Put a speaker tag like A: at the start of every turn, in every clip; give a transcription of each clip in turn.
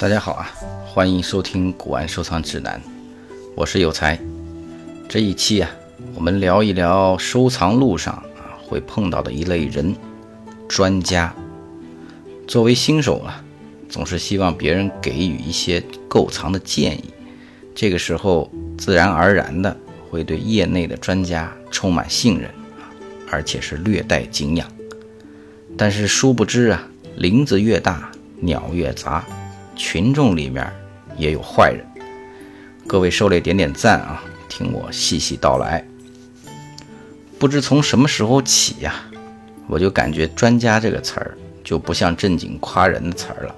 A: 大家好啊，欢迎收听《古玩收藏指南》，我是有才。这一期啊，我们聊一聊收藏路上啊会碰到的一类人——专家。作为新手啊，总是希望别人给予一些购藏的建议，这个时候自然而然的会对业内的专家充满信任，而且是略带敬仰。但是殊不知啊，林子越大，鸟越杂。群众里面也有坏人，各位受累点点赞啊，听我细细道来。不知从什么时候起呀，我就感觉“专家”这个词儿就不像正经夸人的词儿了。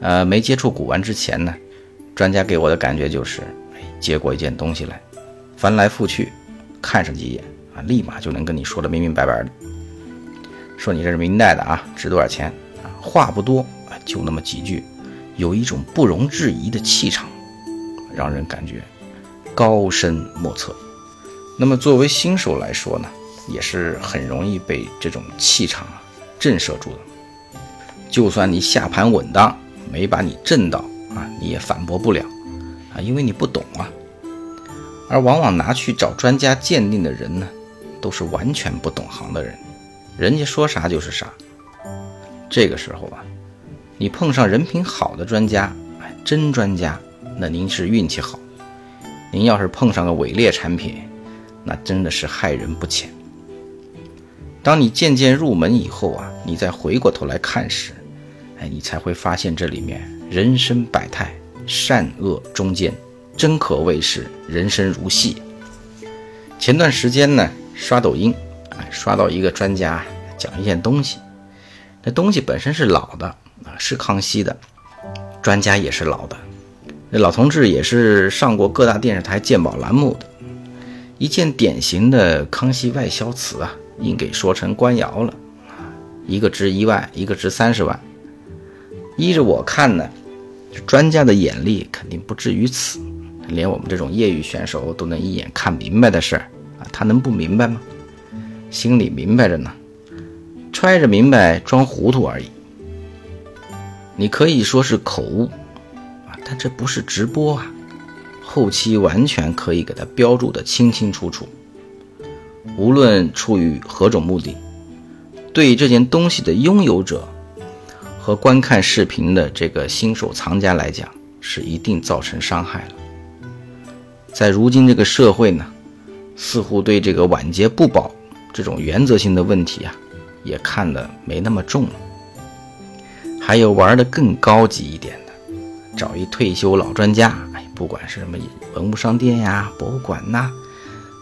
A: 呃，没接触古玩之前呢，专家给我的感觉就是，接过一件东西来，翻来覆去看上几眼啊，立马就能跟你说的明明白白的，说你这是明代的啊，值多少钱，话不多，就那么几句。有一种不容置疑的气场，让人感觉高深莫测。那么作为新手来说呢，也是很容易被这种气场啊震慑住的。就算你下盘稳当，没把你震到啊，你也反驳不了啊，因为你不懂啊。而往往拿去找专家鉴定的人呢，都是完全不懂行的人，人家说啥就是啥。这个时候啊。你碰上人品好的专家，哎，真专家，那您是运气好。您要是碰上个伪劣产品，那真的是害人不浅。当你渐渐入门以后啊，你再回过头来看时，哎，你才会发现这里面人生百态，善恶中间，真可谓是人生如戏。前段时间呢，刷抖音，哎，刷到一个专家讲一件东西，那东西本身是老的。是康熙的专家也是老的，那老同志也是上过各大电视台鉴宝栏目的，一件典型的康熙外销瓷啊，硬给说成官窑了，一个值一万，一个值三十万。依着我看呢，专家的眼力肯定不至于此，连我们这种业余选手都能一眼看明白的事儿啊，他能不明白吗？心里明白着呢，揣着明白装糊涂而已。你可以说是口误啊，但这不是直播啊，后期完全可以给它标注的清清楚楚。无论出于何种目的，对这件东西的拥有者和观看视频的这个新手藏家来讲，是一定造成伤害了。在如今这个社会呢，似乎对这个晚节不保这种原则性的问题啊，也看得没那么重了。还有玩的更高级一点的，找一退休老专家，哎，不管是什么文物商店呀、博物馆呐，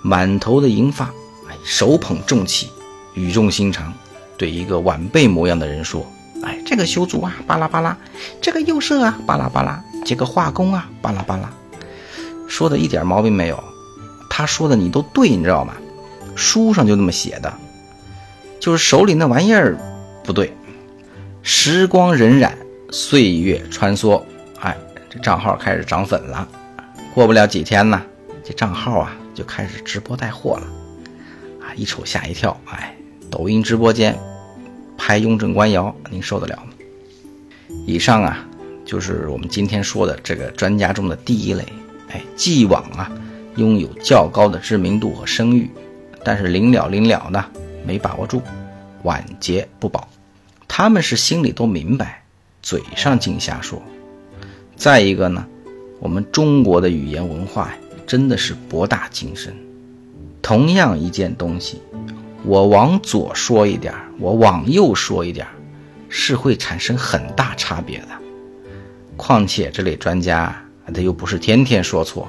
A: 满头的银发，哎，手捧重器，语重心长，对一个晚辈模样的人说：“哎，这个修筑啊，巴拉巴拉；这个釉色啊，巴拉巴拉；这个画工啊，巴拉巴拉。”说的一点毛病没有，他说的你都对，你知道吗？书上就那么写的，就是手里那玩意儿不对。时光荏苒，岁月穿梭，哎，这账号开始涨粉了。过不了几天呢，这账号啊就开始直播带货了。啊，一瞅吓一跳，哎，抖音直播间拍雍正官窑，您受得了吗？以上啊就是我们今天说的这个专家中的第一类，哎，既往啊拥有较高的知名度和声誉，但是临了临了呢没把握住，晚节不保。他们是心里都明白，嘴上净瞎说。再一个呢，我们中国的语言文化真的是博大精深。同样一件东西，我往左说一点，我往右说一点，是会产生很大差别的。况且这类专家，他又不是天天说错，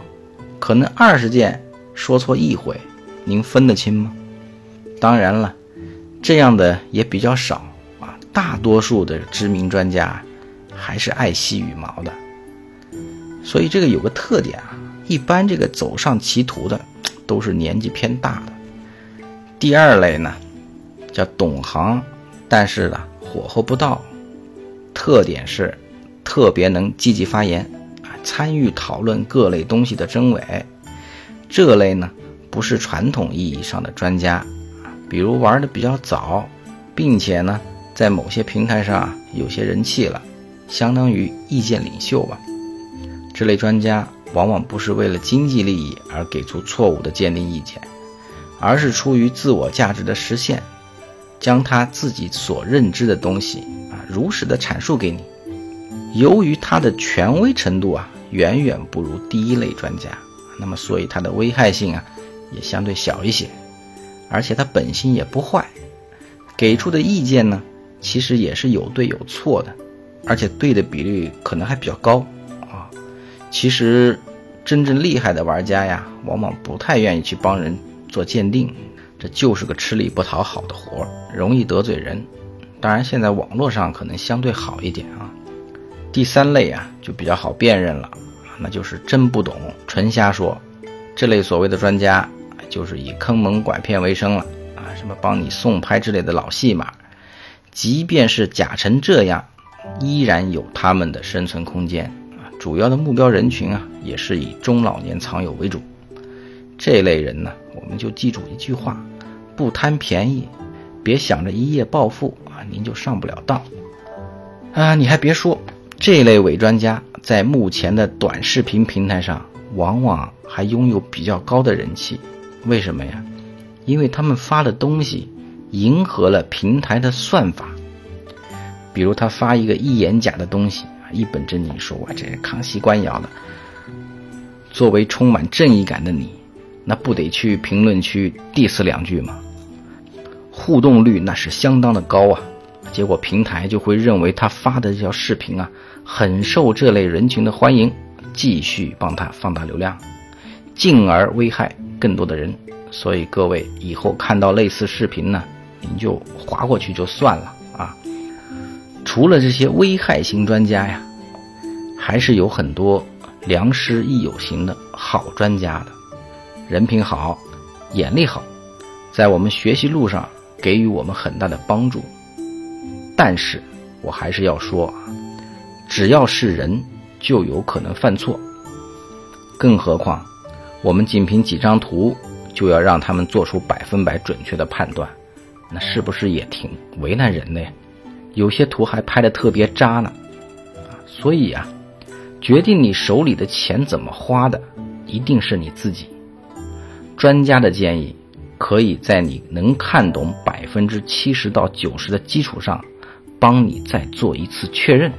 A: 可能二十件说错一回，您分得清吗？当然了，这样的也比较少。大多数的知名专家还是爱惜羽毛的，所以这个有个特点啊，一般这个走上歧途的都是年纪偏大的。第二类呢，叫懂行，但是呢火候不到，特点是特别能积极发言啊，参与讨论各类东西的真伪。这类呢不是传统意义上的专家比如玩的比较早，并且呢。在某些平台上有些人气了，相当于意见领袖吧。这类专家往往不是为了经济利益而给出错误的鉴定意见，而是出于自我价值的实现，将他自己所认知的东西啊如实的阐述给你。由于他的权威程度啊远远不如第一类专家，那么所以他的危害性啊也相对小一些，而且他本心也不坏，给出的意见呢其实也是有对有错的，而且对的比率可能还比较高啊。其实真正厉害的玩家呀，往往不太愿意去帮人做鉴定，这就是个吃力不讨好的活儿，容易得罪人。当然现在网络上可能相对好一点啊。第三类啊，就比较好辨认了，那就是真不懂，纯瞎说。这类所谓的专家，就是以坑蒙拐骗为生了啊，什么帮你送拍之类的老戏码。即便是假成这样，依然有他们的生存空间啊。主要的目标人群啊，也是以中老年藏友为主。这类人呢，我们就记住一句话：不贪便宜，别想着一夜暴富啊，您就上不了当啊。你还别说。这类伪专家在目前的短视频平台上，往往还拥有比较高的人气。为什么呀？因为他们发的东西迎合了平台的算法。比如他发一个一眼假的东西，一本正经说：“我这是康熙官窑的。”作为充满正义感的你，那不得去评论区 diss 两句吗？互动率那是相当的高啊。结果平台就会认为他发的这条视频啊，很受这类人群的欢迎，继续帮他放大流量，进而危害更多的人。所以各位以后看到类似视频呢，您就划过去就算了啊。除了这些危害型专家呀，还是有很多良师益友型的好专家的，人品好，眼力好，在我们学习路上给予我们很大的帮助。但是，我还是要说，只要是人，就有可能犯错。更何况，我们仅凭几张图就要让他们做出百分百准确的判断，那是不是也挺为难人的呀？有些图还拍的特别渣呢，所以啊，决定你手里的钱怎么花的，一定是你自己。专家的建议，可以在你能看懂百分之七十到九十的基础上。帮你再做一次确认，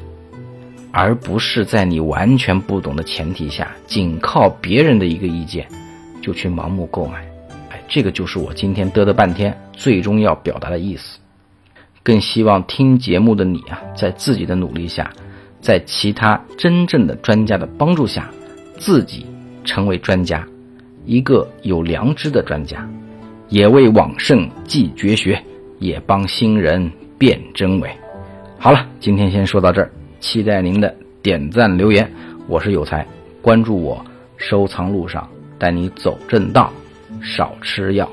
A: 而不是在你完全不懂的前提下，仅靠别人的一个意见就去盲目购买。这个就是我今天嘚嘚半天最终要表达的意思。更希望听节目的你啊，在自己的努力下，在其他真正的专家的帮助下，自己成为专家，一个有良知的专家，也为往圣继绝学，也帮新人辨真伪。好了，今天先说到这儿，期待您的点赞留言。我是有才，关注我，收藏路上带你走正道，少吃药。